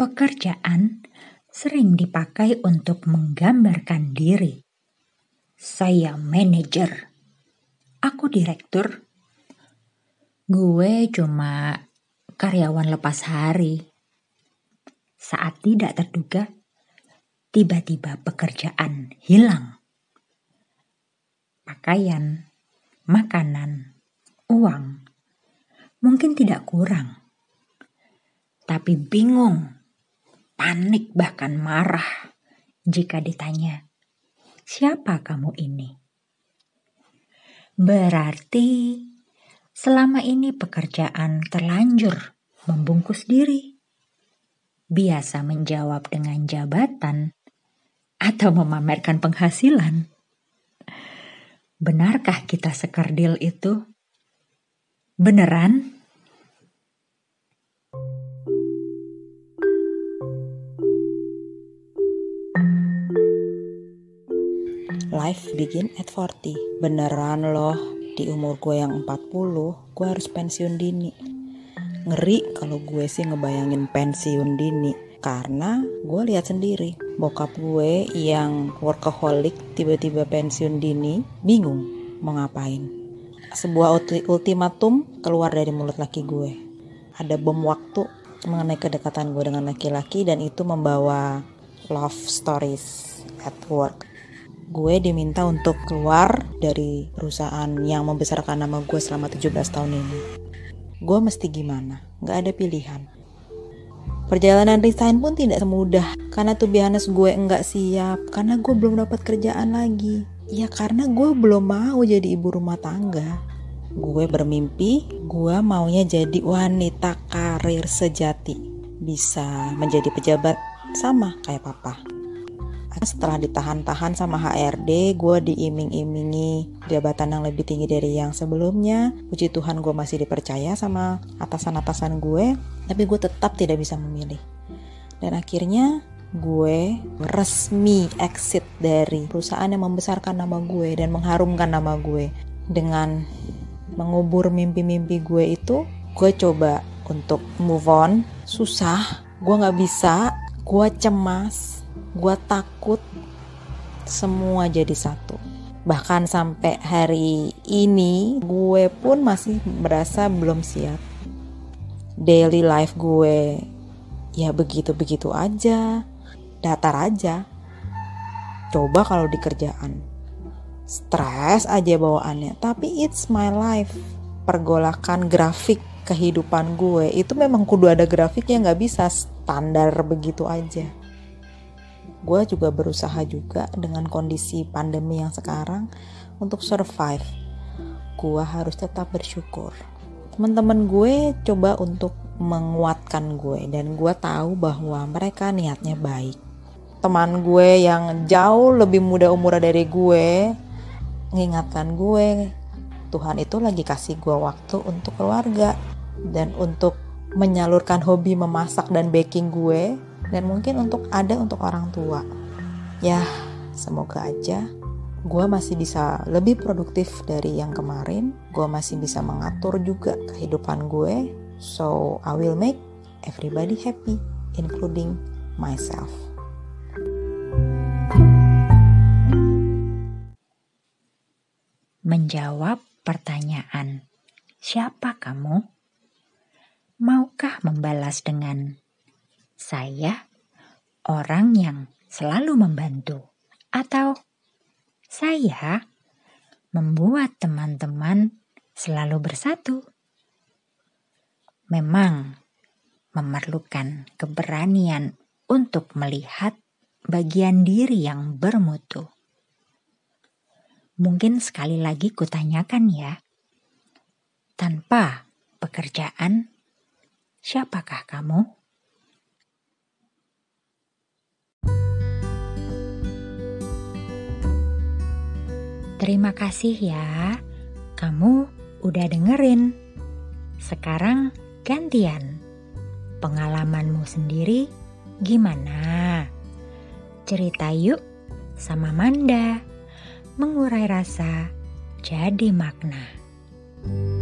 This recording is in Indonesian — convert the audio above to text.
Pekerjaan sering dipakai untuk menggambarkan diri. Saya manajer. Aku direktur. Gue cuma karyawan lepas hari. Saat tidak terduga, tiba-tiba pekerjaan hilang. Pakaian, makanan, uang mungkin tidak kurang, tapi bingung panik bahkan marah jika ditanya, "Siapa kamu ini?" Berarti selama ini pekerjaan terlanjur membungkus diri. Biasa menjawab dengan jabatan atau memamerkan penghasilan. Benarkah kita sekerdil itu? Beneran? Life begin at 40. Beneran loh, di umur gue yang 40, gue harus pensiun dini. Ngeri kalau gue sih ngebayangin pensiun dini. Karena gue lihat sendiri, bokap gue yang workaholic tiba-tiba pensiun dini, bingung mau ngapain. Sebuah ultimatum keluar dari mulut laki gue. Ada bom waktu mengenai kedekatan gue dengan laki-laki dan itu membawa love stories at work gue diminta untuk keluar dari perusahaan yang membesarkan nama gue selama 17 tahun ini. Gue mesti gimana? Gak ada pilihan. Perjalanan resign pun tidak semudah karena tuh biasa gue enggak siap karena gue belum dapat kerjaan lagi. Ya karena gue belum mau jadi ibu rumah tangga. Gue bermimpi gue maunya jadi wanita karir sejati. Bisa menjadi pejabat sama kayak papa. Setelah ditahan-tahan sama HRD, gue diiming-imingi jabatan yang lebih tinggi dari yang sebelumnya. Puji Tuhan gue masih dipercaya sama atasan-atasan gue, tapi gue tetap tidak bisa memilih. Dan akhirnya gue resmi exit dari perusahaan yang membesarkan nama gue dan mengharumkan nama gue. Dengan mengubur mimpi-mimpi gue itu, gue coba untuk move on. Susah, gue gak bisa, gue cemas, gue takut semua jadi satu. Bahkan sampai hari ini gue pun masih merasa belum siap. Daily life gue ya begitu-begitu aja. Datar aja. Coba kalau di kerjaan. Stres aja bawaannya. Tapi it's my life. Pergolakan grafik kehidupan gue itu memang kudu ada grafiknya nggak bisa standar begitu aja gue juga berusaha juga dengan kondisi pandemi yang sekarang untuk survive. Gue harus tetap bersyukur. Teman-teman gue coba untuk menguatkan gue dan gue tahu bahwa mereka niatnya baik. Teman gue yang jauh lebih muda umur dari gue mengingatkan gue Tuhan itu lagi kasih gue waktu untuk keluarga dan untuk menyalurkan hobi memasak dan baking gue dan mungkin untuk ada untuk orang tua. Ya, semoga aja gue masih bisa lebih produktif dari yang kemarin. Gue masih bisa mengatur juga kehidupan gue. So, I will make everybody happy, including myself. Menjawab pertanyaan, siapa kamu? Maukah membalas dengan saya orang yang selalu membantu, atau saya membuat teman-teman selalu bersatu. Memang memerlukan keberanian untuk melihat bagian diri yang bermutu. Mungkin sekali lagi kutanyakan ya, tanpa pekerjaan, siapakah kamu? Terima kasih ya, kamu udah dengerin. Sekarang gantian. Pengalamanmu sendiri gimana? Cerita yuk sama Manda. Mengurai rasa jadi makna. thank you